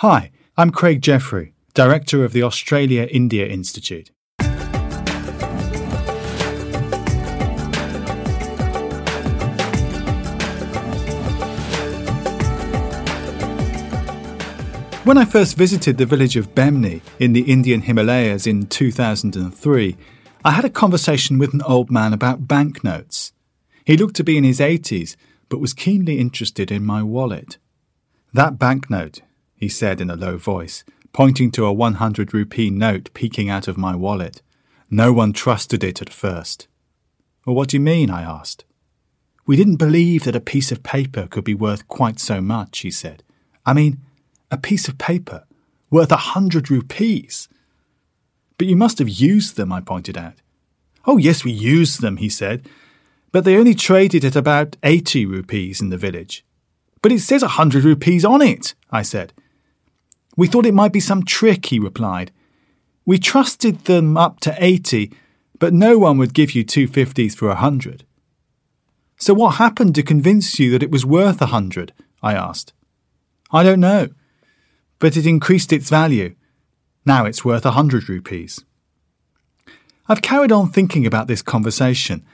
Hi, I'm Craig Jeffrey, Director of the Australia India Institute. When I first visited the village of Bemni in the Indian Himalayas in 2003, I had a conversation with an old man about banknotes. He looked to be in his 80s, but was keenly interested in my wallet. That banknote, he said in a low voice, pointing to a 100 rupee note peeking out of my wallet. No one trusted it at first. Well, what do you mean? I asked. We didn't believe that a piece of paper could be worth quite so much, he said. I mean, a piece of paper worth a hundred rupees. But you must have used them, I pointed out. Oh, yes, we used them, he said, but they only traded at about 80 rupees in the village. But it says a hundred rupees on it, I said. We thought it might be some trick, he replied. We trusted them up to 80, but no one would give you two fifties for a hundred. So what happened to convince you that it was worth a hundred? I asked. I don't know but it increased its value. Now it's worth a hundred rupees. I've carried on thinking about this conversation.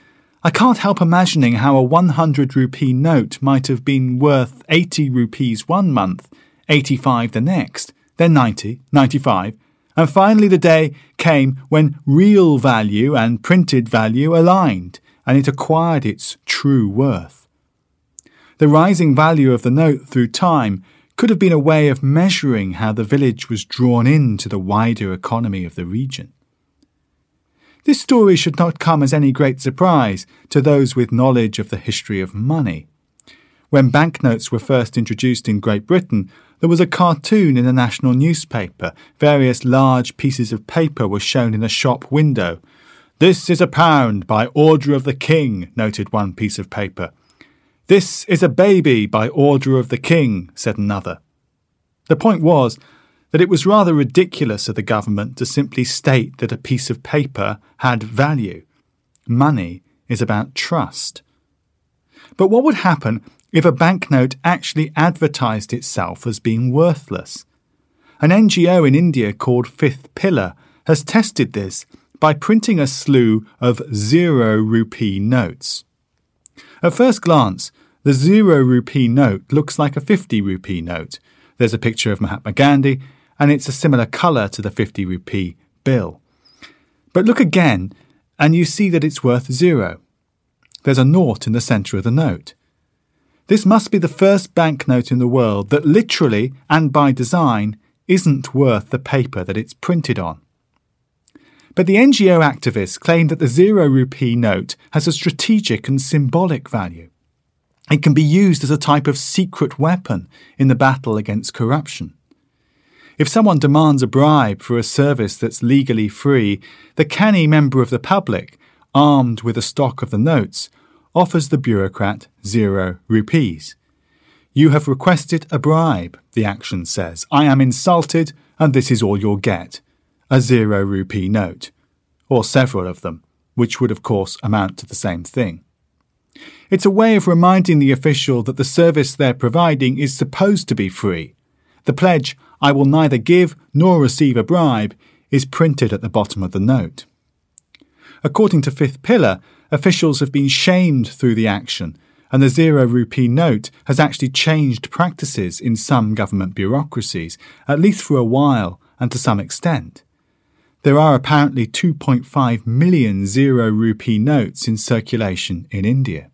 I can't help imagining how a 100 rupee note might have been worth 80 rupees one month, 85 the next, then 90, 95, and finally the day came when real value and printed value aligned and it acquired its true worth. The rising value of the note through time could have been a way of measuring how the village was drawn into the wider economy of the region. This story should not come as any great surprise to those with knowledge of the history of money. When banknotes were first introduced in Great Britain, there was a cartoon in a national newspaper. Various large pieces of paper were shown in a shop window. This is a pound by order of the king, noted one piece of paper. This is a baby by order of the king, said another. The point was that it was rather ridiculous of the government to simply state that a piece of paper had value. Money is about trust. But what would happen if a banknote actually advertised itself as being worthless? An NGO in India called Fifth Pillar has tested this by printing a slew of zero rupee notes. At first glance, the zero rupee note looks like a 50 rupee note. There's a picture of Mahatma Gandhi, and it's a similar colour to the 50 rupee bill. But look again, and you see that it's worth zero. There's a naught in the centre of the note. This must be the first banknote in the world that literally and by design isn't worth the paper that it's printed on. But the NGO activists claim that the zero rupee note has a strategic and symbolic value. It can be used as a type of secret weapon in the battle against corruption. If someone demands a bribe for a service that's legally free, the canny member of the public, armed with a stock of the notes, offers the bureaucrat zero rupees. You have requested a bribe, the action says. I am insulted, and this is all you'll get a zero rupee note, or several of them, which would of course amount to the same thing. It's a way of reminding the official that the service they're providing is supposed to be free. The pledge, I will neither give nor receive a bribe, is printed at the bottom of the note. According to Fifth Pillar, officials have been shamed through the action, and the zero rupee note has actually changed practices in some government bureaucracies, at least for a while and to some extent. There are apparently 2.5 million zero rupee notes in circulation in India.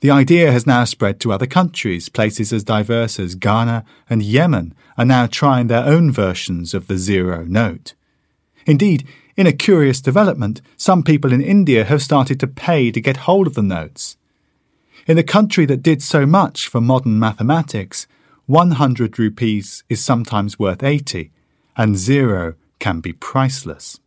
The idea has now spread to other countries. Places as diverse as Ghana and Yemen are now trying their own versions of the zero note. Indeed, in a curious development, some people in India have started to pay to get hold of the notes. In the country that did so much for modern mathematics, 100 rupees is sometimes worth 80, and zero can be priceless.